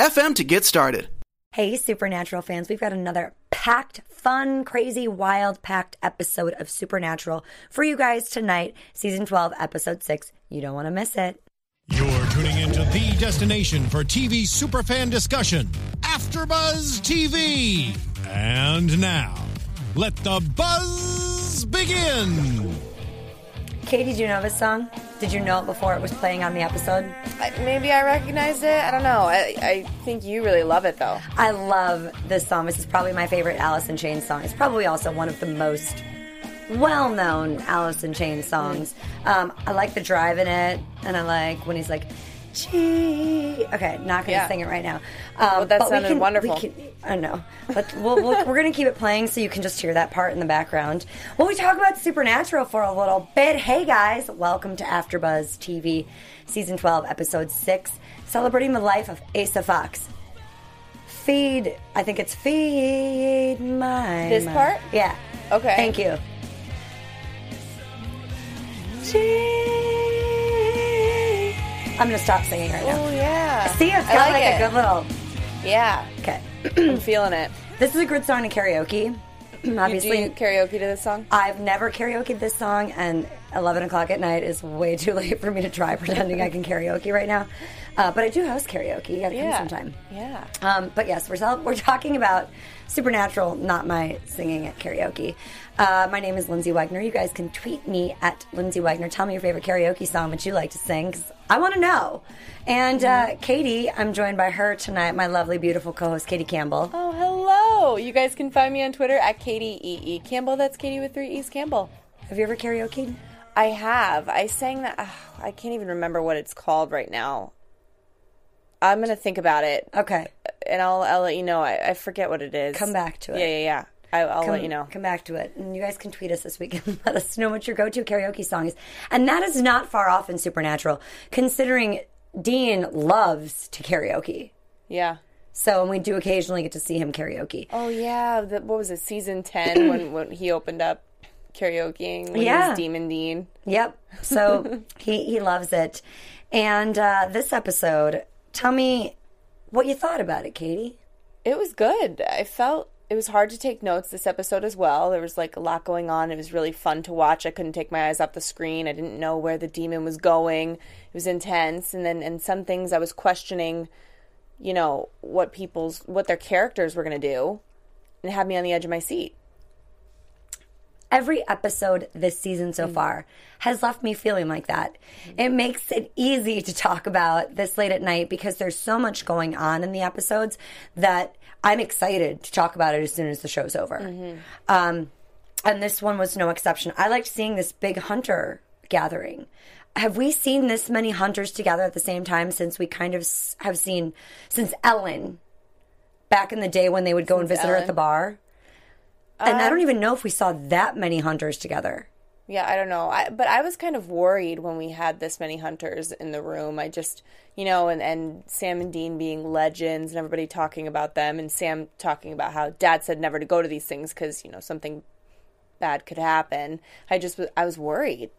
FM to get started. Hey, Supernatural fans, we've got another packed, fun, crazy, wild, packed episode of Supernatural for you guys tonight, season 12, episode 6. You don't want to miss it. You're tuning into the destination for TV superfan discussion, AfterBuzz TV. And now, let the buzz begin. Katie, do you know this song? Did you know it before it was playing on the episode? I, maybe I recognized it. I don't know. I, I think you really love it though. I love this song. This is probably my favorite Alice in Chains song. It's probably also one of the most well-known Alice in Chains songs. Um, I like the drive in it, and I like when he's like, Gee. Okay, not going to Yeah. sing it right now. Um, Well, that but we sounded can- we wonderful. can- I know, but we'll, we'll, we're going to keep it playing so you can just hear that part in the background. Well, we talk about Supernatural for a little bit. Hey guys, welcome to AfterBuzz TV, season twelve, episode six, celebrating the life of Asa Fox. Feed, I think it's feed my. This mind. part? Yeah. Okay. Thank you. I'm gonna stop singing right now. Oh yeah. See, it's got like, it. a good little. Yeah, Okay, I'm feeling it. this is a good song to karaoke. You Obviously, do karaoke to this song? I've never karaokeed this song, and 11 o'clock at night is way too late for me to try pretending I can karaoke right now. Uh, but I do host karaoke. You gotta Yeah. come sometime. Yeah. Um, but yes, we're we're talking about Supernatural, not my singing at karaoke. Uh, my name is Lyndsey Wegner. You guys can tweet me at Lyndsey Wegner. Tell me your favorite karaoke song that you like to sing, 'cause I want to know. And uh, Katie, I'm joined by her tonight, my lovely, beautiful co-host Katie Campbell. Oh, hello. You guys can find me on Twitter at Katie E E Campbell. That's Katie with three E's Campbell. Have you ever karaokeed? I have. I sang that. ah, I can't even remember what it's called right now. I'm gonna think about it, Okay, and I'll I'll let you know. I, I forget what it is. come back to it. Yeah, yeah, yeah. I, I'll come, let you know. Come back to it. And you guys can tweet us this week and let us know what your go to karaoke song is. And that is not far off in Supernatural, considering Dean loves to karaoke. Yeah. So, and we do occasionally get to see him karaoke. Oh yeah. The, what was it? Season ten when when he opened up karaokeing. When He Yeah. was Demon Dean. Yep. So he, he loves it. And uh, this episode, tell me what you thought about it, Katie. It was good. I felt it was hard to take notes this episode as well. There was like a lot going on. It was really fun to watch. I couldn't take my eyes off the screen. I didn't know where the demon was going. It was intense and then and some things I was questioning, you know, what people's what their characters were going to do. And had me on the edge of my seat. Every episode this season so mm. far has left me feeling like that. Mm-hmm. It makes it easy to talk about this late at night because there's so much going on in the episodes that I'm excited to talk about it as soon as the show's over. Mm-hmm. Um, and this one was no exception. I liked seeing this big hunter gathering. Have we seen this many hunters together at the same time since we kind of have seen since Ellen back in the day when they would go and visit her at the bar? And I don't um, even know if we saw that many hunters together. Yeah, I don't know. I, but I was kind of worried when we had this many hunters in the room. I just, you know, and, and Sam and Dean being legends and everybody talking about them, and Sam talking about how dad said never to go to these things because, you know, something bad could happen. I just, I was worried.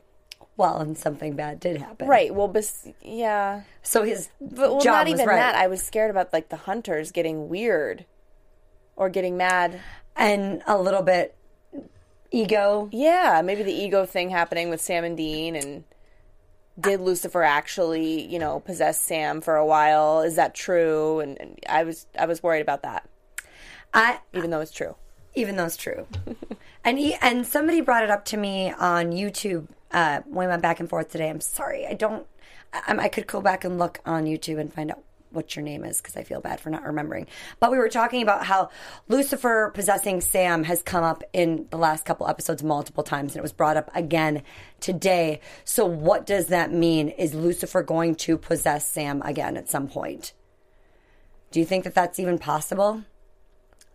Well, and something bad did happen. Right. Well, bes- yeah. So his But well, not even right. that. I was scared about like the hunters getting weird or getting mad. and a little bit ego. Yeah, maybe the ego thing happening with Sam and Dean and did Lucifer actually, you know, possess Sam for a while? Is that true? And, and I was I was worried about that, I even though it's true. even though it's true. and he, and somebody brought it up to me on YouTube uh, when we went back and forth today. I'm sorry, I don't. I, I could go back and look on YouTube and find out what your name is because I feel bad for not remembering. But we were talking about how Lucifer possessing Sam has come up in the last couple episodes multiple times, and it was brought up again today. So what does that mean? Is Lucifer going to possess Sam again at some point? Do you think that that's even possible?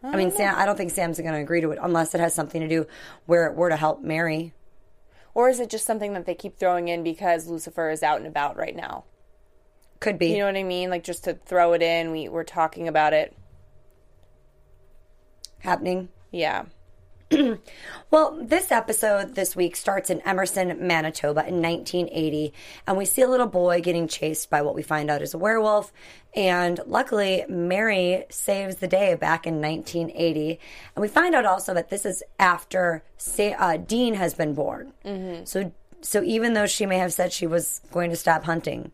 I, mean, uh, Sam. I don't think Sam's going to agree to it unless it has something to do where it were to help Mary. Or is it just something that they keep throwing in because Lucifer is out and about right now? Could be. You know what I mean? Like just to throw it in. We we're talking about it. happening. Yeah. Well, this episode this week starts in Emerson, Manitoba in 1980, and we see a little boy getting chased by what we find out is a werewolf. And luckily, Mary saves the day back in 1980. And we find out also that this is after uh, Dean has been born. Mm-hmm. So, so even though she may have said she was going to stop hunting,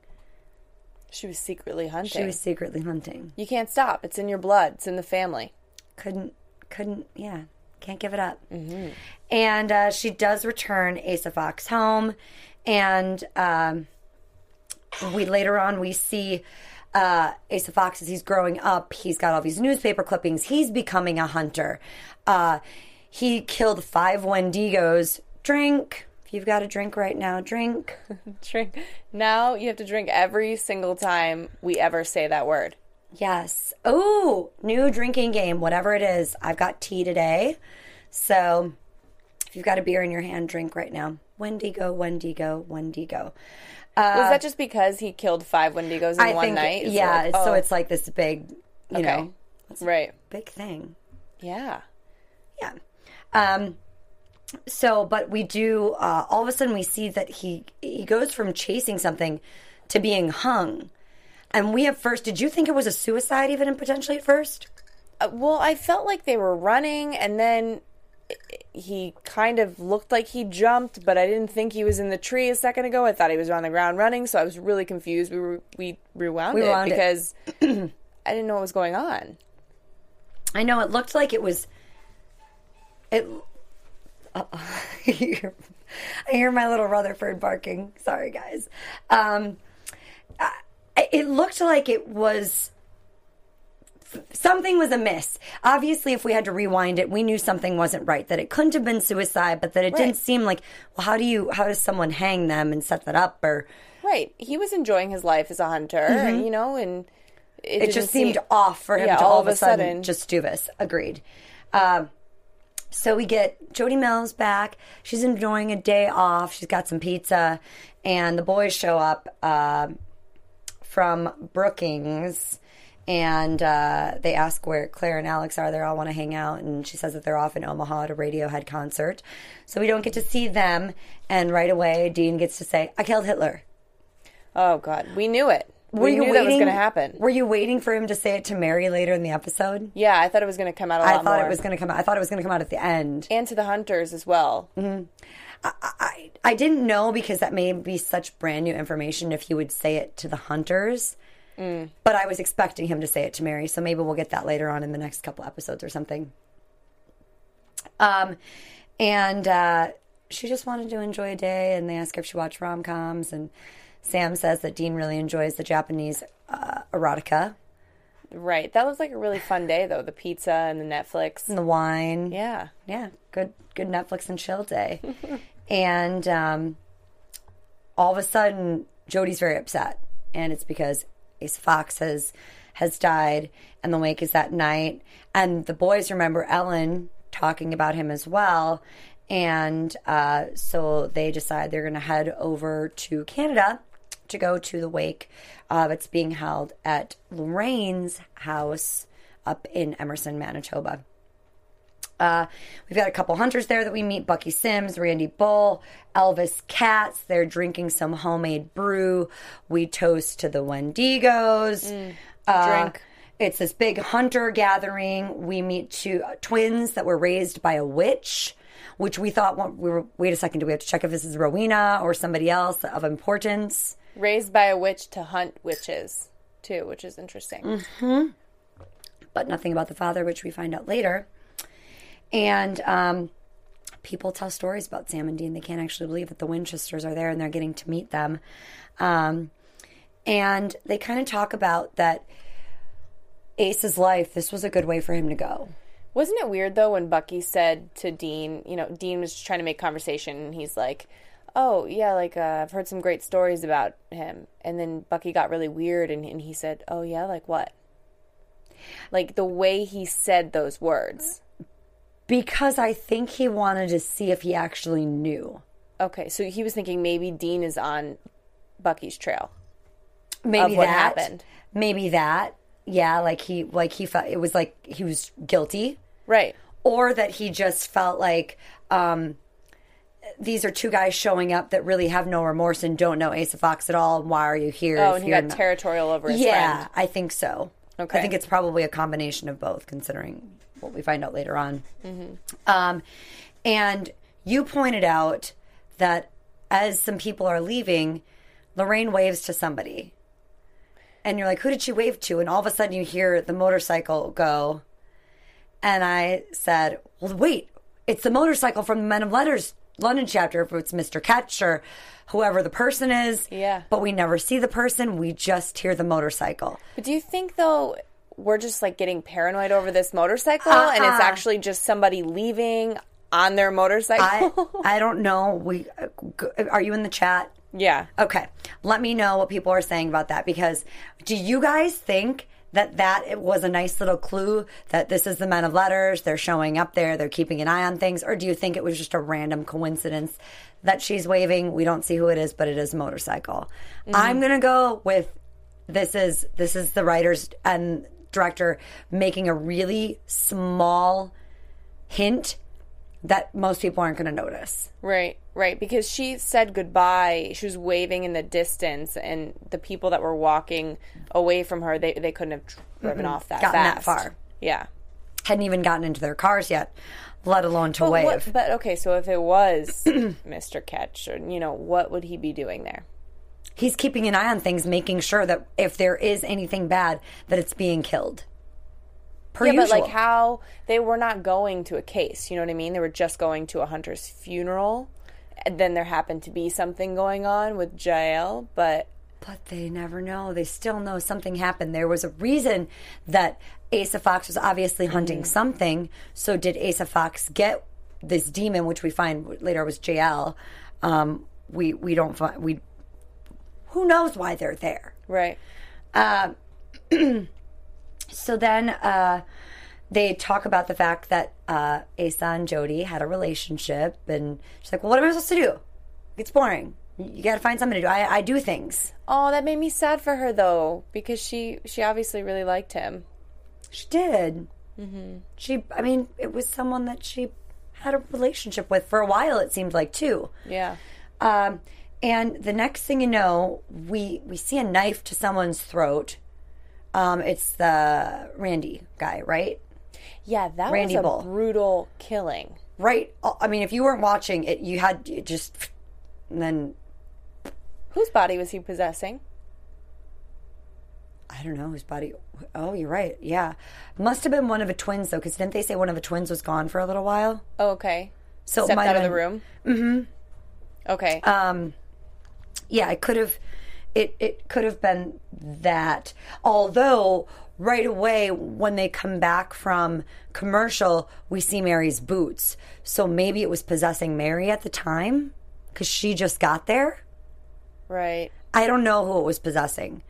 She was secretly hunting. she was secretly hunting. you can't stop. It's in your blood. It's in the family. couldn't couldn't yeah can't give it up and uh, she does return asa fox home and um, we later on we see uh, asa fox as he's growing up he's got all these newspaper clippings he's becoming a hunter uh, he killed five wendigos drink if you've got a drink right now drink Drink. Now you have to drink every single time we ever say that word. Yes. Oh, new drinking game, whatever it is. I've got tea today. So if you've got a beer in your hand, drink right now. Wendigo, Wendigo, Wendigo. Was that just because he killed five Wendigos in Uh, I one think, night? Is it yeah. like, So oh, it's like this big, you okay. know, right. big thing. Yeah. Yeah. Um, so, but we do. Uh, all of a sudden, we see that he he goes from chasing something to being hung. And we at first, did you think it was a suicide even and potentially at first? Uh, well, I felt like they were running, and then he kind of looked like he jumped, but I didn't think he was in the tree a second ago. I thought he was on the ground running, so I was really confused. We were, we rewound We rewound it. because I didn't know what was going on. I know it looked like it was. It. Uh, I hear- my little Rutherford barking. Sorry, guys. Um, I- it looked like it was. Something was amiss. Obviously, if we had to rewind it, we knew something wasn't right. That it couldn't have been suicide, but that it Right. didn't seem like. Well, how do you? How does someone hang them and set that up? Or Right. He was enjoying his life as a hunter, you know, and it, Mm-hmm. it just seemed seem- off for him Yeah, to all, of a sudden, sudden. just do this. Agreed. Um, so we get Jody Mills back. She's enjoying a day off. She's got some pizza, and the boys show up uh, from Brookings. And uh, they ask where Claire and Alex are. They all want to hang out, and she says that they're off in Omaha at a Radiohead concert. So we don't get to see them. And right away, Dean gets to say, "I killed Hitler." Oh God, we knew it. Were we you knew waiting? that was going to happen. Were you waiting for him to say it to Mary later in the episode? yeah, I thought it was going to come out a I lot thought more. it was going to come out. I thought it was going to come out at the end. and to the hunters as well. I, I didn't know because that may be such brand new information if he would say it to the hunters. But I was expecting him to say it to Mary, so maybe we'll get that later on in the next couple episodes or something. Um, and uh, she just wanted to enjoy a day, and they ask her if she watched rom coms, and Sam says that Dean really enjoys the Japanese uh, erotica Right. That was like a really fun day though. The pizza and the Netflix. and the wine. Yeah. yeah, good good Netflix and chill day. and um, all of a sudden, Jody's very upset, and it's because Asa Fox has has died, and the wake is that night. And the boys remember Ellen talking about him as well, and uh, so they decide they're going to head over to Canada to go to the wake. Uh, it's being held at Lorraine's house up in Emerson, Manitoba. Uh, we've got a couple hunters there that we meet Bucky Sims, Randy Bull, Elvis Katz. They're drinking some homemade brew. We toast to the Wendigos. Uh, Drink. It's this big hunter gathering. We meet two uh, twins that were raised by a witch, which we thought, well, we were, wait a second, do we have to check if this is Rowena or somebody else of importance? Raised by a witch to hunt witches too, which is interesting. but nothing about the father, which we find out later. And um, people tell stories about Sam and Dean. They can't actually believe that the Winchesters are there and they're getting to meet them. Um, and they kind of talk about that Asa's life, this was a good way for him to go. Wasn't it weird though when Bucky said to Dean, you know, Dean was trying to make conversation and he's like, "Oh yeah, like uh, I've heard some great stories about him," and then Bucky got really weird and, and he said, "Oh yeah, like what?" Like the way he said those words. because I think he wanted to see if he actually knew. Okay, so he was thinking maybe Dean is on Bucky's trail. Maybe that happened. Maybe that. Yeah, like he like he felt it was like he was guilty. Right. or that he just felt like um, these are two guys showing up that really have no remorse and don't know Asa Fox at all. Why are you here? Oh, and he got not- territorial over his Yeah, friend. I think so. Okay. I think it's probably a combination of both, considering what we find out later on. Mm-hmm. Um, and you pointed out that as some people are leaving, Lorraine waves to somebody. And you're like, who did she wave to? And all of a sudden you hear the motorcycle go. And I said, well, wait, it's the motorcycle from the Men of Letters London chapter, if it's Mr. Ketch or whoever the person is. Yeah. But we never see the person, we just hear the motorcycle. But do you think though we're just like getting paranoid over this motorcycle and it's Uh-uh. actually just somebody leaving on their I, motorcycle? I don't know. We uh, Are you in the chat? yeah. Okay. Let me know what people are saying about that because do you guys think that that it was a nice little clue that this is the men of letters, they're showing up there, they're keeping an eye on things. Or do you think it was just a random coincidence that she's waving, we don't see who it is, but it is a motorcycle. Mm-hmm. I'm going to go with this is this is the writers and director making a really small hint that most people aren't going to notice. Right, right. Because she said goodbye. She was waving in the distance, and the people that were walking away from her, they, they couldn't have driven off that Gotten that far. Yeah. hadn't even gotten into their cars yet, let alone to But, wave. what, but okay, so if it was Mr. Ketch, or, you know, what would he be doing there? He's keeping an eye on things, making sure that if there is anything bad, that it's being killed. Per yeah, usual. but like how they were not going to a case, you know what I mean? They were just going to a hunter's funeral. Then there happened to be something going on with Jael, but But they never know. They still know something happened. There was a reason that Asa Fox was obviously hunting something. So did Asa Fox get this demon, which we find later was Jael? Um, we we don't find we. Who knows why they're there? right. So then uh, they talk about the fact that uh, Asa and Jody had a relationship, and she's like, "Well, what am I supposed to do? It's boring. You got to find something to do. I, I do things." Oh, that made me sad for her though, because she she obviously really liked him. She did. Mm-hmm. She, I mean, it was someone that she had a relationship with for a while. It seemed like too. Yeah. Um, and the next thing you know, we we see a knife to someone's throat. Um, it's the Randy guy, right? Yeah, that Randy was a Bull. brutal killing. Right. I mean, if you weren't watching it, you had it just and then Whose body was he possessing? I don't know whose body. Oh, you're right. Yeah, must have been one of the twins though, because didn't they say one of the twins was gone for a little while? Oh, okay. So Stepped out of the room. Mm-hmm. Okay. Um, yeah, it could have. It it could have been that. Although right away when they come back from commercial, we see Mary's boots. So maybe it was possessing Mary at the time because she just got there. right. I don't know who it was possessing.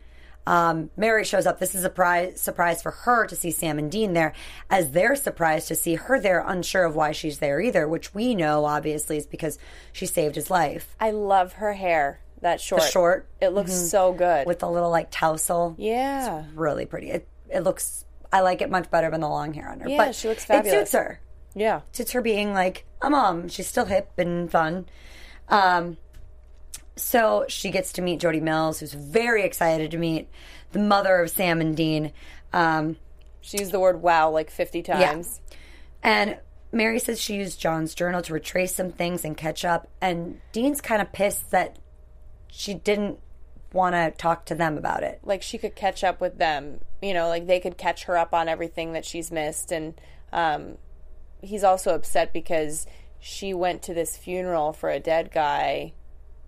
Um, Mary shows up. This is a surprise, surprise for her to see Sam and Dean there, as they're surprised to see her there, unsure of why she's there either, which we know obviously is because she saved his life. I love her hair. That short. The short. It looks so good. with the little like tousle. yeah. Really pretty. It it looks I like it much better than the long hair on her. Yeah, but she looks fabulous. It suits her. Yeah. It suits her being like a mom. She's still hip and fun. Um so she gets to meet Jody Mills, who's very excited to meet the mother of Sam and Dean. Um She used the word wow like 50 times. and Mary says she used John's journal to retrace some things and catch up. And Dean's kind of pissed that she didn't want to talk to them about it. Like she could catch up with them. You know, like they could catch her up on everything that she's missed. And um, he's also upset because she went to this funeral for a dead guy,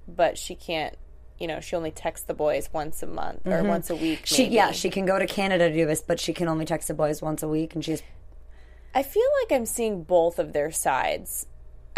but she can't. You know, she only texts the boys once a month or once a week. She yeah, she can go to Canada to do this, but she can only text the boys once a week, and she's I feel like I'm seeing both of their sides.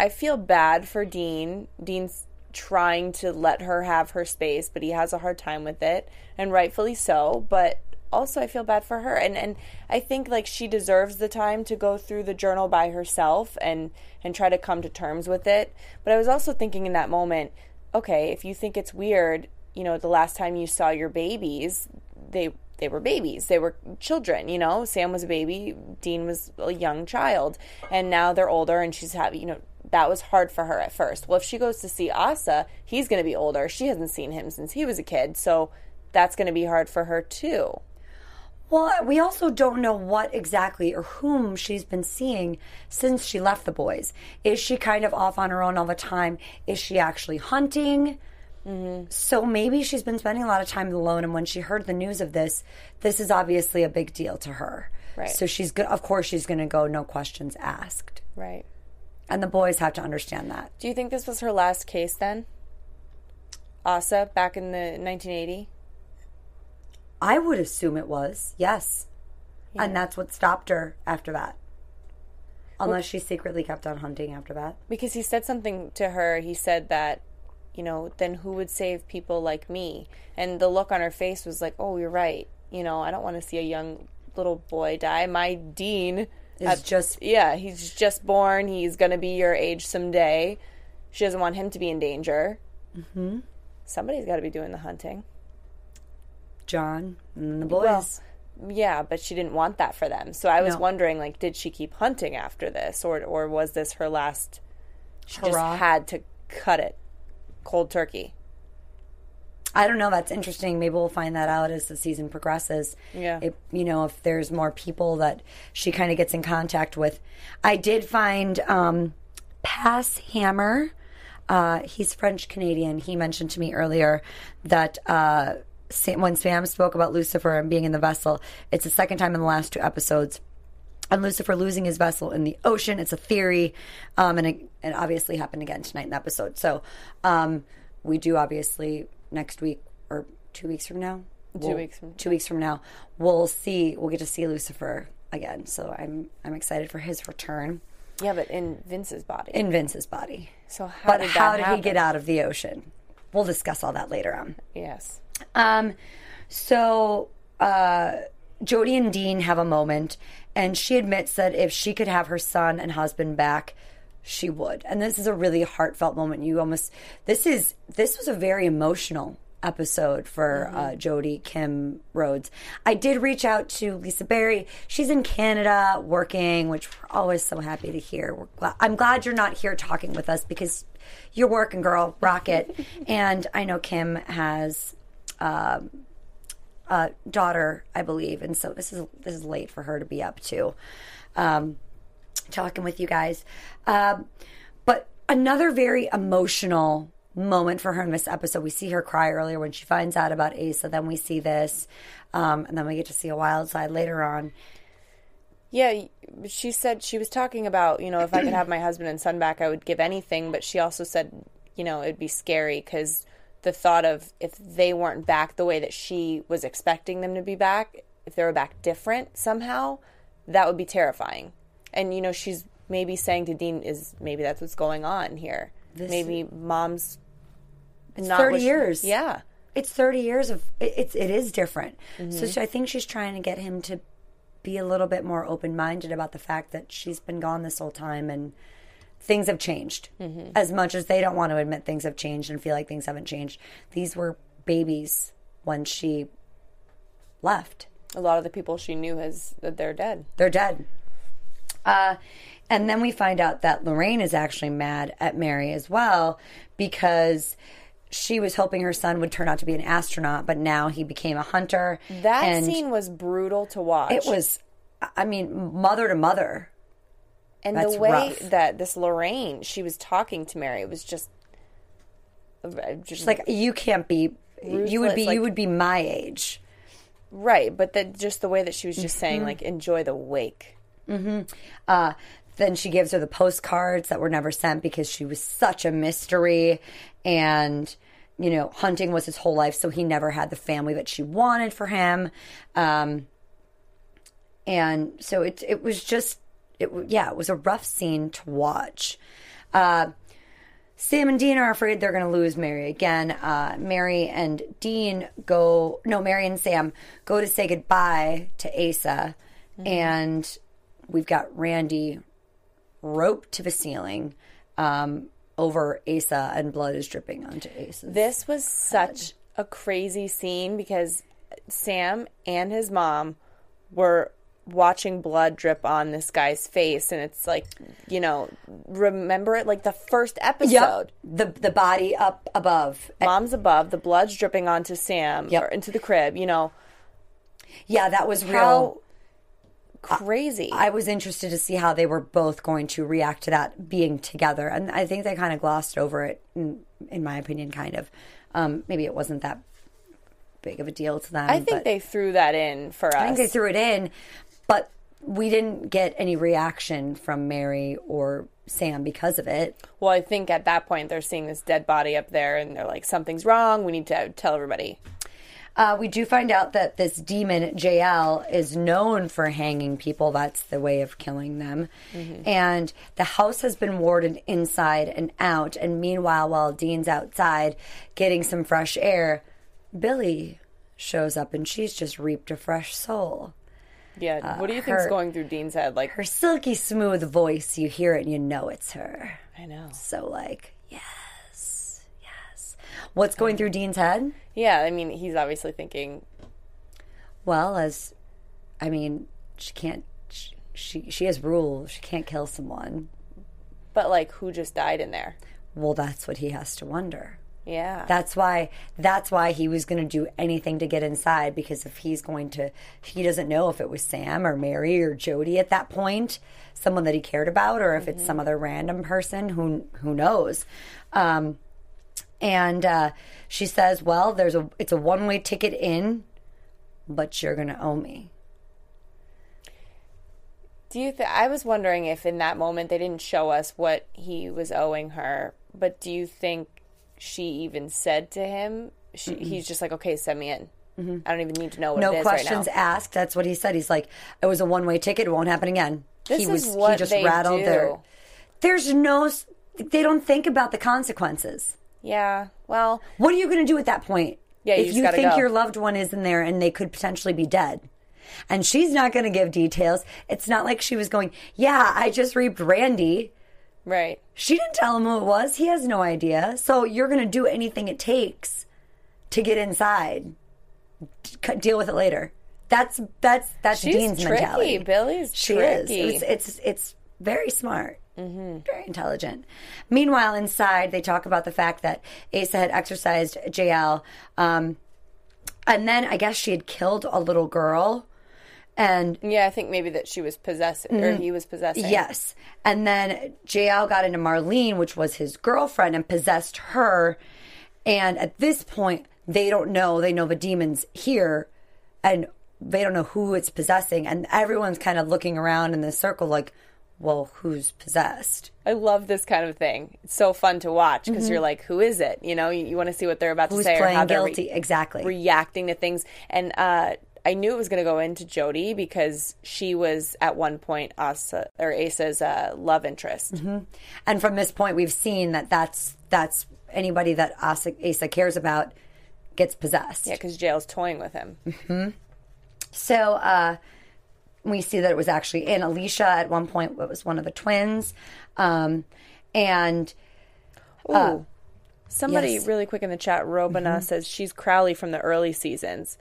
I feel bad for Dean. Dean's trying to let her have her space, but he has a hard time with it, and rightfully so. But also I feel bad for her and and I think like she deserves the time to go through the journal by herself and and try to come to terms with it. But I was also thinking in that moment, okay, if you think it's weird, you know, the last time you saw your babies, they they were babies. They were children, you know. Sam was a baby, Dean was a young child, and now they're older and she's having, you know, that was hard for her at first. Well, if she goes to see Asa, he's going to be older. She hasn't seen him since he was a kid, so that's going to be hard for her too. Well, we also don't know what exactly or whom she's been seeing since she left the boys. Is she kind of off on her own all the time? Is she actually hunting? Mm-hmm. So maybe she's been spending a lot of time alone. And when she heard the news of this, this is obviously a big deal to her. Right. So she's good. Of course, she's going to go no questions asked. Right. And the boys have to understand that. Do you think this was her last case then? Asa back in the 1980? I would assume it was, yes. And that's what stopped her after that. Unless she secretly kept on hunting after that. Because he said something to her. He said that, you know, then who would save people like me? And the look on her face was like, oh, you're right. You know, I don't want to see a young little boy die. My Dean Is just yeah, he's just born. He's going to be your age someday. She doesn't want him to be in danger. Mm-hmm. Somebody's got to be doing the hunting. John and the boys. Well, yeah, but she didn't want that for them. So I was No. wondering, like, did she keep hunting after this, or or was this her last? She Hurrah. just had to cut it cold turkey. I don't know. That's interesting. Maybe we'll find that out as the season progresses. Yeah. If, you know, if there's more people that she kind of gets in contact with. I did find um, Pass Hammer. Uh, he's French Canadian. He mentioned to me earlier that uh, Sam, when Sam spoke about Lucifer and being in the vessel, it's the second time in the last two episodes and Lucifer losing his vessel in the ocean. It's a theory, um, and it, it obviously happened again tonight in the episode. So um, we do obviously next week or two weeks from now. we'll- weeks from- two weeks from now, we'll see. We'll get to see Lucifer again. So I'm I'm excited for his return Yeah, but in Vince's body. in Vince's body. so how But did how did happen? he get out of the ocean? We'll discuss all that later on. Yes. Um, so uh, Jody and Dean have a moment, and she admits that if she could have her son and husband back, she would. And this is a really heartfelt moment. You almost this is this was a very emotional episode for uh, Jody Kim Rhodes. I did reach out to Lisa Berry. She's in Canada working, which we're always so happy to hear. We're glad, I'm glad you're not here talking with us because you're working, girl. Rock it. and I know Kim has um, a daughter, I believe, and so this is this is late for her to be up to. Um, talking with you guys. Um, but another very emotional moment for her in this episode. We see her cry earlier when she finds out about Asa. Then we see this, um, and then we get to see a wild side later on. Yeah, she said she was talking about, you know, if I could have my husband and son back, I would give anything. But she also said, you know, it'd be scary because the thought of if they weren't back the way that she was expecting them to be back, if they were back different somehow, that would be terrifying. And, you know, she's maybe saying to Dean, is maybe that's what's going on here. maybe mom's It's not thirty years. yeah. it's thirty years of it, it's it is different. Mm-hmm. So she, I think she's trying to get him to be a little bit more open minded about the fact that she's been gone this whole time and things have changed. Mm-hmm. As much as they don't want to admit things have changed and feel like things haven't changed, these were babies when she left. A lot of the people she knew has that they're dead. They're dead. Uh, and then we find out that Lorraine is actually mad at Mary as well because she was hoping her son would turn out to be an astronaut, but now he became a hunter. That and scene was brutal to watch. it was, I mean, mother to mother. and that's the way rough. that this Lorraine, she was talking to Mary, it was just, just It's like you can't be. You would be. like- you would be my age. right. But that just the way that she was just Mm-hmm. saying, like, enjoy the wake. Uh, then she gives her the postcards that were never sent because she was such a mystery. And, you know, hunting was his whole life, so he never had the family that she wanted for him. Um, and so it, it was just, it, yeah, it was a rough scene to watch. Uh, Sam and Dean are afraid they're going to lose Mary again. Uh, Mary and Dean go, no, Mary and Sam go to say goodbye to Asa. And we've got Randy roped to the ceiling um, over Asa, and blood is dripping onto Asa. This was such a crazy scene because Sam and his mom were watching blood drip on this guy's face and it's like you know remember it like the first episode The, the body up above. mom's above the blood's dripping onto sam Yep. or into the crib you know Yeah, that was real. Crazy I was interested to see how they were both going to react to that being together, and I think they kind of glossed over it, in, in my opinion. Kind of, um, maybe it wasn't that big of a deal to them. i think they threw that in for us I think they threw it in, but we didn't get any reaction from Mary or Sam because of it. well i think at that point they're seeing this dead body up there and they're like something's wrong we need to tell everybody Uh, we do find out that this demon Jael is known for hanging people. That's the way of killing them. And the house has been warded inside and out. And meanwhile, while Dean's outside getting some fresh air, Billie shows up and she's just reaped a fresh soul. yeah what do you think's her- going through dean's head like Her silky smooth voice, you hear it and you know it's her. i know So, like, yes. What's going through Dean's head? yeah i mean he's obviously thinking Well, as I mean, she can't. She she, she has rules. She can't kill someone. but like who just died in there Well, that's what he has to wonder. yeah That's why. That's why he was going to do anything to get inside. Because if he's going to, he doesn't know if it was Sam or Mary or Jody at that point, someone that he cared about, or if it's some other random person who who knows. Um, and uh, she says, "Well, there's a it's a one way ticket in, but you're going to owe me." Do you? Th- I was wondering if in that moment they didn't show us what he was owing her, but do you think she even said to him? She, he's just like, okay, send me in. I don't even need to know what no it is questions right now. asked. That's what he said. He's like, it was a one way ticket. It won't happen again. This he is was. what he just rattled do. their. There's no. They don't think about the consequences. Yeah. Well, What are you going to do at that point? Yeah, you if you think go. your loved one is in there and they could potentially be dead. And she's not going to give details. It's not like she was going, Yeah, I just reaped Randy. right. She didn't tell him who it was. He has no idea. So you're going to do anything it takes to get inside. C- Deal with it later. That's that's that's She's Dean's tricky. mentality. Billie's she tricky. is. It's it's it's very smart. Mm-hmm. Very intelligent. Meanwhile, inside they talk about the fact that Asa had exorcised Jael, um, and then I guess she had killed a little girl, and Yeah, I think maybe that she was possessing, or he was possessing. Yes. And then Jael got into Marlene, which was his girlfriend, and possessed her. And at this point, they don't know. They know the demon's here, and they don't know who it's possessing. And everyone's kind of looking around in the circle, like, well, who's possessed? I love this kind of thing. It's so fun to watch because you're like, who is it? You know, you, you want to see what they're about Mm-hmm. Who's to say or how playing they're re- guilty? exactly. reacting to things. And uh, I knew it was going to go into Jody because she was at one point Asa or Asa's uh, love interest. Mm-hmm. and from this point, we've seen that that's that's anybody that Asa, Asa cares about gets possessed. Yeah, because Jael's toying with him. So uh, we see that it was actually in Alicia at one point. It was one of the twins, um, and Ooh. Somebody yes. really quick in the chat, Robina says she's Crowley from the early seasons.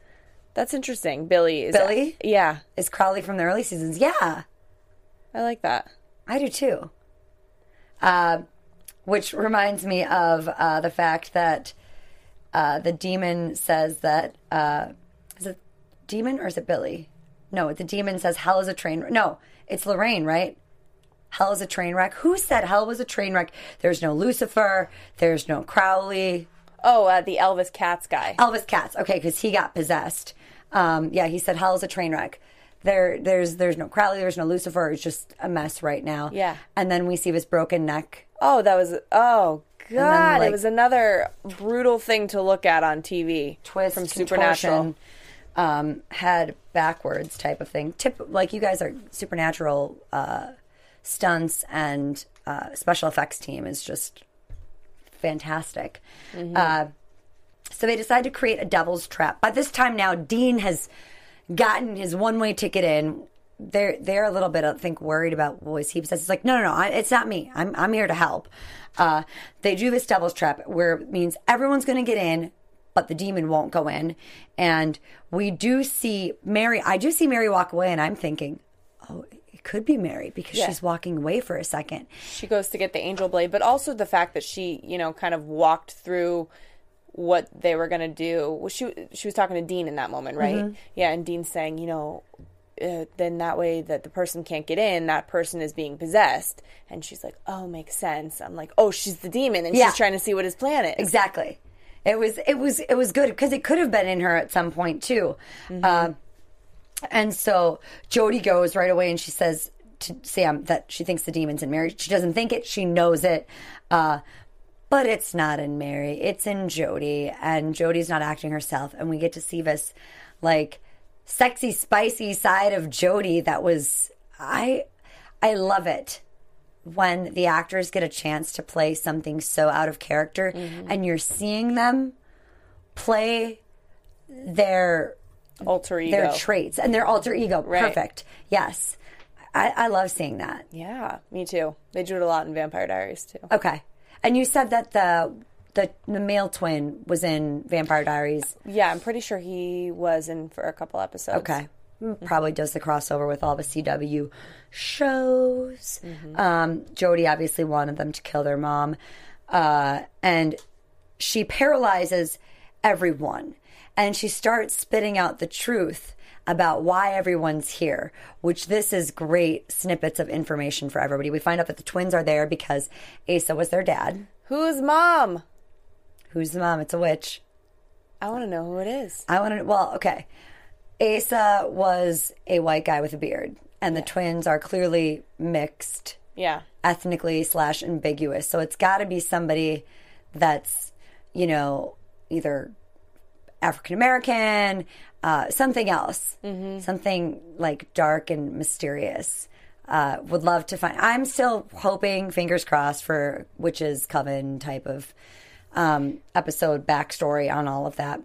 That's interesting. Billie is Billie? yeah, is Crowley from the early seasons. Yeah, I like that. I do too. Uh, which reminds me of uh, the fact that uh, the demon says that uh, is it demon or is it Billy? No, the demon says hell is a train. No, it's Lorraine, right? Hell is a train wreck. Who said hell was a train wreck? There's no Lucifer. There's no Crowley. Oh, uh, the Elvis Katz guy. Elvis Katz. Okay, because he got possessed. Um, yeah, he said hell is a train wreck. There, there's, there's no Crowley. There's no Lucifer. It's just a mess right now. Yeah. And then we see this broken neck. Oh, that was oh god! like- it was another brutal thing to look at on TV. twist from Supernatural. Um, head backwards type of thing. Tip like you guys are supernatural uh, stunts and uh, special effects team is just fantastic. Uh, so they decide to create a devil's trap. By this time now, Dean has gotten his one way ticket in. They're they're a little bit, I think, worried about was he says. It's like, no, no, no, I, it's not me. I'm I'm here to help. Uh, they do this devil's trap where it means everyone's going to get in, but the demon won't go in. And we do see Mary. I do see Mary walk away, and I'm thinking, oh, it could be Mary because Yeah. she's walking away for a second. she goes to get the angel blade, but also the fact that she, you know, kind of walked through what they were going to do. Well, she she was talking to Dean in that moment, right? Mm-hmm. Yeah, and Dean's saying, you know, uh, then that way that the person can't get in, that person is being possessed. And she's like, "Oh, makes sense." I'm like, "Oh, she's the demon and Yeah. she's trying to see what his plan is." Exactly. It was it was it was good because it could have been in her at some point too. Uh, and so Jody goes right away and she says to Sam that she thinks the demon's in Mary. She doesn't think it; she knows it. Uh, but it's not in Mary. It's in Jody, and Jody's not acting herself. And we get to see this like sexy, spicy side of Jody that was I I love it when the actors get a chance to play something so out of character mm-hmm. and you're seeing them play their Alter ego. their traits and their alter ego Right. perfect yes I, I love seeing that yeah, me too. They do it a lot in Vampire Diaries too. okay and you said that the the, the male twin was in vampire diaries Yeah, I'm pretty sure he was in for a couple episodes. Okay. Probably does the crossover with all the CW shows. Um, Jody obviously wanted them to kill their mom. Uh, and she paralyzes everyone. And she starts spitting out the truth about why everyone's here, which this is great snippets of information for everybody. We find out that the twins are there because Asa was their dad. Who's mom? Who's the mom? It's a witch. I want to know who it is. I want to. Well, okay. Asa was a white guy with a beard, and the twins are clearly mixed Yeah. ethnically slash ambiguous. So it's got to be somebody that's, you know, either African American, uh, something else, something like dark and mysterious. Uh, would love to find. I'm still hoping, fingers crossed, for witches coven type of um, episode backstory on all of that.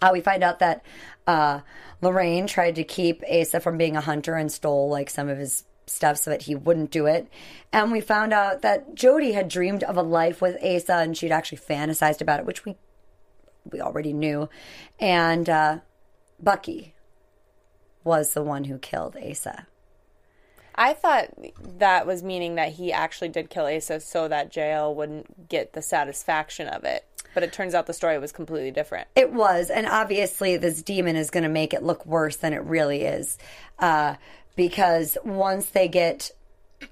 Uh, we find out that uh, Lorraine tried to keep Asa from being a hunter and stole like some of his stuff so that he wouldn't do it. And we found out that Jody had dreamed of a life with Asa and she'd actually fantasized about it, which we we already knew. And uh, Bucky was the one who killed Asa. I thought that was meaning that he actually did kill Asa so that Jael wouldn't get the satisfaction of it. But it turns out the story was completely different. It was, and obviously this demon is going to make it look worse than it really is, uh, because once they get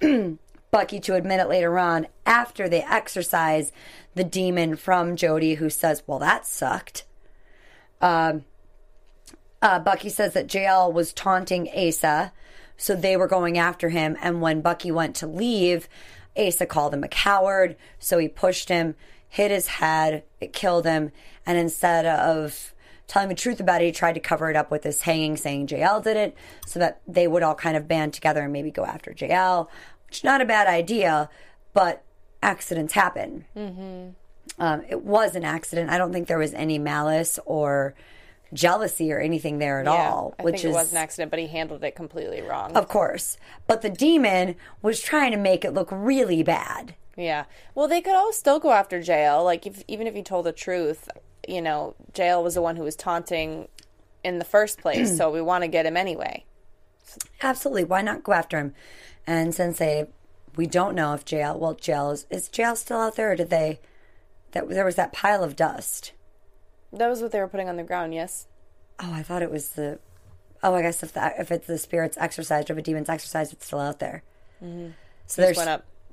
Bucky to admit it later on, after they exorcise the demon from Jody, who says, "Well, that sucked." Um, uh, Bucky says that Jael was taunting Asa, so they were going after him. And when Bucky went to leave, Asa called him a coward, so he pushed him, hit his head, it killed him. And instead of telling the truth about it, he tried to cover it up with this hanging, saying Jael did it, so that they would all kind of band together and maybe go after Jael, which not a bad idea, but accidents happen. Um, it was an accident. I don't think there was any malice or jealousy or anything there at all. I which think is it was an accident, but he handled it completely wrong. of course. But the demon was trying to make it look really bad. Yeah. Well, they could all still go after Jael. Like, if, even if he told the truth, you know, Jael was the one who was taunting in the first place, so we want to get him anyway. Absolutely. Why not go after him? And since they, we don't know if Jael. Well, Jael is is Jael still out there, or did they? That there was that pile of dust. That was what they were putting on the ground, yes? Oh, I thought it was the. Oh, I guess if the if it's the spirit's exorcised or if a demon's exorcised, it's still out there. So there's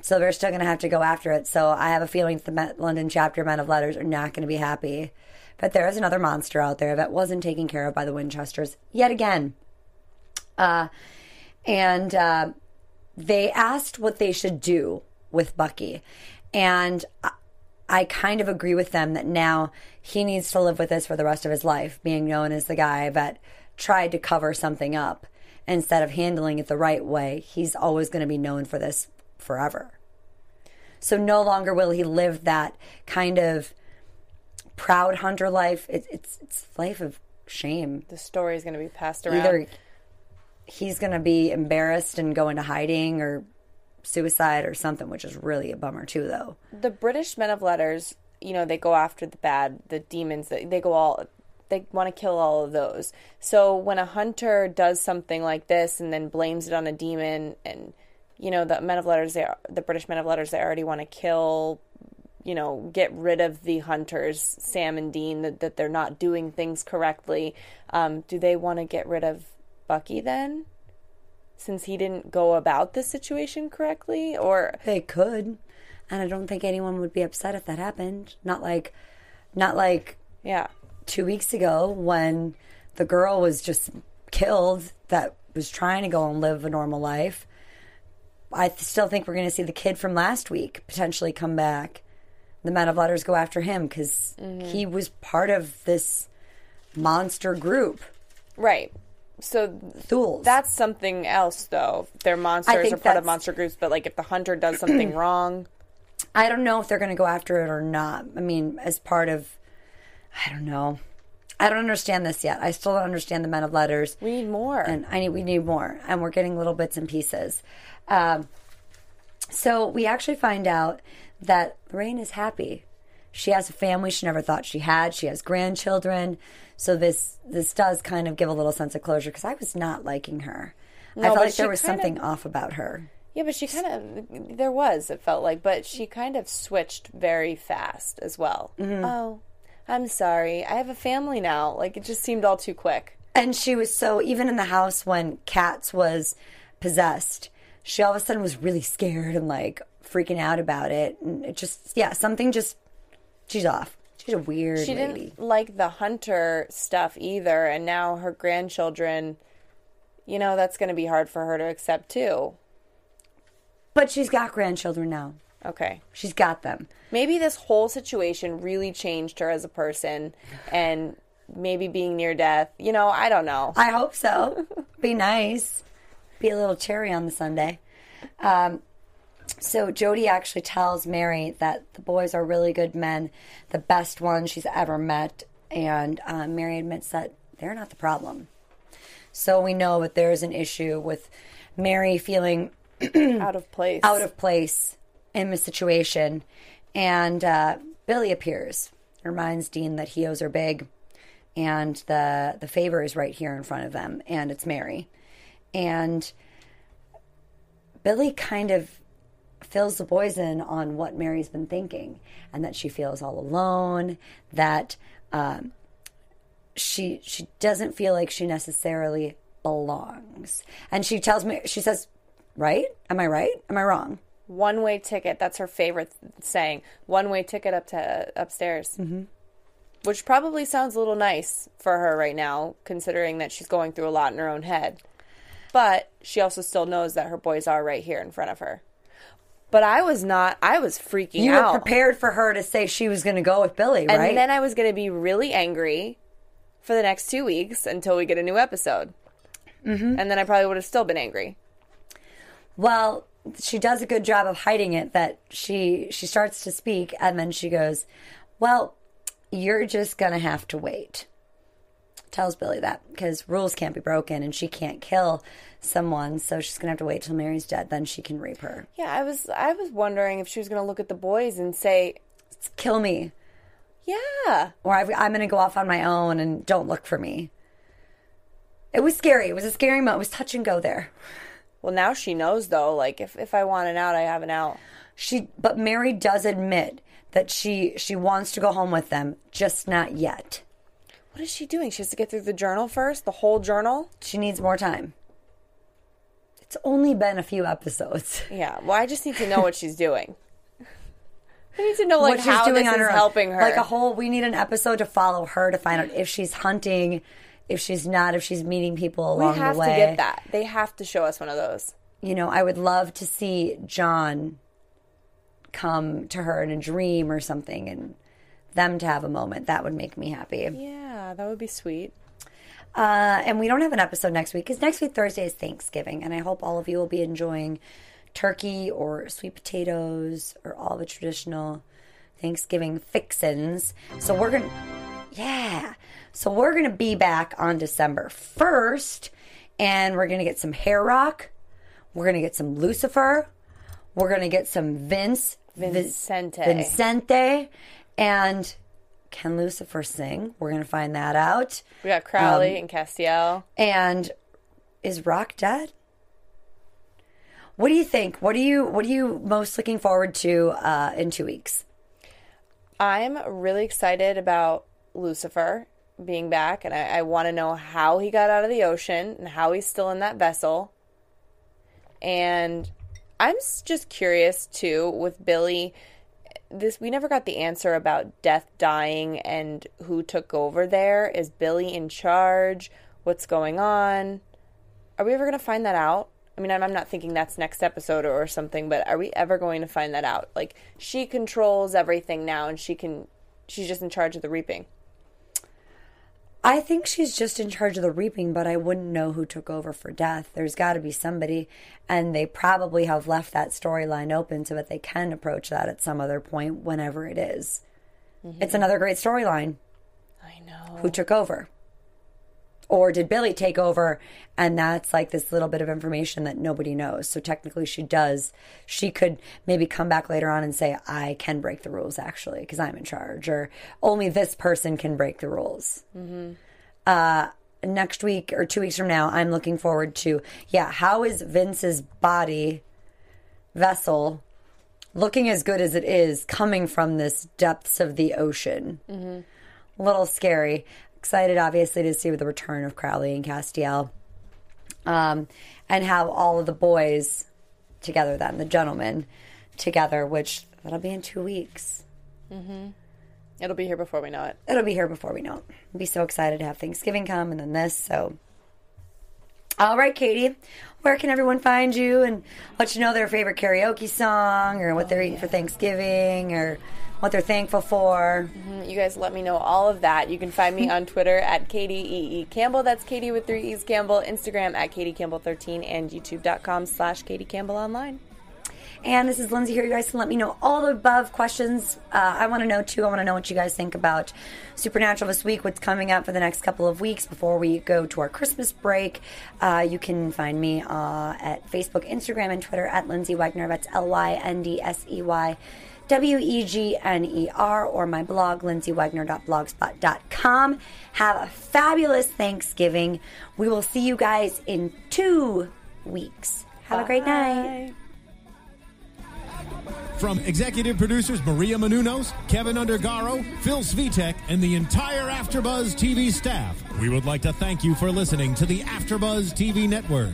so they're still going to have to go after it. So I have a feeling the Met, London chapter Men of Letters are not going to be happy. But there is another monster out there that wasn't taken care of by the Winchesters yet again. Uh, and uh, they asked what they should do with Bucky, and I, I kind of agree with them that now he needs to live with this for the rest of his life, being known as the guy that tried to cover something up instead of handling it the right way. He's always going to be known for this forever. So no longer will he live that kind of proud hunter life. It, it's it's life of shame. The story is going to be passed around. Either he's going to be embarrassed and go into hiding, or suicide, or something, which is really a bummer too, though. the British men of letters, you know, they go after the bad, the demons. They, they go all, they want to kill all of those. So when a hunter does something like this and then blames it on a demon, and you know, the men of letters, they the British men of letters, they already want to kill, you know, get rid of the hunters, Sam and Dean, that, that they're not doing things correctly. Um, do they want to get rid of Bucky then? Since he didn't go about the situation correctly, or They could, and I don't think anyone would be upset if that happened. Not like, not like yeah, two weeks ago when the girl was just killed that was trying to go and live a normal life. I still think we're going to see the kid from last week potentially come back. The men of letters go after him because mm-hmm. he was part of this monster group. right. So Thule. That's something else, though. They're monsters or part of monster groups, but like if the hunter does something wrong, I don't know if they're going to go after it or not. I mean, as part of, I don't know. I don't understand this yet. I still don't understand the men of letters. we need more. and I need we need more, and we're getting little bits and pieces. Um, so we actually find out that Lorraine is happy. She has a family she never thought she had. She has grandchildren. So this this does kind of give a little sense of closure because I was not liking her. I felt like there was kind of- something off about her. yeah, but she kind of there was it felt like, but she kind of switched very fast as well. Mm-hmm. Oh, I'm sorry. I have a family now. Like it just seemed all too quick. And she was so even in the house when Katz was possessed, she all of a sudden was really scared and like freaking out about it. And it just yeah, something just she's off. She's a weird She lady. didn't like the hunter stuff either, and now her grandchildren. You know that's going to be hard for her to accept too. But she's got grandchildren now. Okay. She's got them. maybe this whole situation really changed her as a person and maybe being near death you know i don't know I hope so. Be nice. Be a little cherry on the sundae. Um, so Jody actually tells Mary that the boys are really good men, the best ones she's ever met, and uh, Mary admits that they're not the problem. So we know that there's an issue with Mary feeling out of place out of place in the situation. And uh, Billie appears, reminds Dean that he owes her big, and the the favor is right here in front of them, and it's Mary. And Billie kind of fills the boys in on what Mary's been thinking, and that she feels all alone, that um, she she doesn't feel like she necessarily belongs. And she tells me, she says, "Right? Am I right? Am I wrong?" one way ticket that's her favorite saying one way ticket up to upstairs mm-hmm. which probably sounds a little nice for her right now considering that she's going through a lot in her own head but she also still knows that her boys are right here in front of her but i was not i was freaking You out were prepared for her to say she was going to go with Billie, right? and then i was going to be really angry for the next two weeks until we get a new episode mm-hmm. and then i probably would have still been angry well, she does a good job of hiding it. That she she starts to speak, and then she goes, "Well, you're just going to have to wait." Tells Billie that because rules can't be broken, and she can't kill someone, so she's going to have to wait till Mary's dead. Then she can rape her. yeah i was i was wondering if she was going to look at the boys and say Kill me, yeah or I'm going to go off on my own, and don't look for me. It was scary. It was a scary moment. It was touch and go there. Well, now she knows though. Like if if I want an out, I have an out. She, but Mary does admit that she she wants to go home with them, just not yet. What is she doing? She has to get through the journal first, the whole journal. She needs more time. It's only been a few episodes. Yeah. Well, I just need to know what she's doing. I need to know like what how she's doing this on is her own. helping her. Like a whole, we need an episode to follow her to find out if she's hunting, if she's not, if she's meeting people we along have the way. to get that. They have to show us one of those. You know, I would love to see John come to her in a dream or something, and them to have a moment. That would make me happy. Yeah, that would be sweet. Uh, and we don't have an episode next week because next week Thursday is Thanksgiving, and I hope all of you will be enjoying turkey or sweet potatoes or all the traditional Thanksgiving fixins. So we're going to, yeah. So we're going to be back on December 1st and we're going to get some Hair Rock. We're going to get some Lucifer. We're going to get some Vince. Vincente. Vincente. And can Lucifer sing? We're going to find that out. We got Crowley Um, and Castiel. And is Rock dead? What do you think? What are you What are you most looking forward to uh, in two weeks? I'm really excited about Lucifer being back, and I, I want to know how he got out of the ocean and how he's still in that vessel. And I'm just curious too with Billie. This we never got the answer about death, dying, and who took over there. Is Billie in charge? What's going on? Are we ever going to find that out? I mean, I'm, I'm not thinking that's next episode or, or something, but are we ever going to find that out? Like, she controls everything now, and she can, she's just in charge of the reaping. I think she's just in charge of the reaping, but I wouldn't know who took over for death. There's got to be somebody, and they probably have left that storyline open so that they can approach that at some other point, whenever it is. Mm-hmm. It's another great storyline. I know. Who took over? Or did Billie take over and that's like this little bit of information that nobody knows? So technically she does. She could maybe come back later on and say, I can break the rules actually because I'm in charge, or only this person can break the rules. Uh, next week or two weeks from now, I'm looking forward to, yeah, how is Vince's body vessel looking as good as it is coming from this depths of the ocean? a little scary. Excited, obviously, to see the return of Crowley and Castiel, um, and have all of the boys together, then the gentlemen together, which that'll be in two weeks. It'll be here before we know it. It'll be here before we know it. I'll be so excited to have Thanksgiving come and then this. So, all right, Katie, where can everyone find you and let you know their favorite karaoke song or what they're eating for Thanksgiving or what they're thankful for? You guys let me know all of that. You can find me on Twitter at Katie E. E. Campbell. That's Katie with three E's Campbell. Instagram at Katie Campbell 13 and YouTube.com slash Katie Campbell online. And this is Lyndsey here. You guys can let me know all the above questions. Uh, I want to know too. I want to know what you guys think about Supernatural this week, what's coming up for the next couple of weeks before we go to our Christmas break. Uh, you can find me uh, at Facebook, Instagram, and Twitter at Lyndsey Wegner. That's L Y N D S E Y. W E G N E R, or my blog, lyndseywegner.blogspot.com. Have a fabulous Thanksgiving. We will see you guys in two weeks. Have a great night. From executive producers Maria Menounos, Kevin Undergaro, Phil Svitek, and the entire AfterBuzz TV staff, we would like to thank you for listening to the AfterBuzz TV network.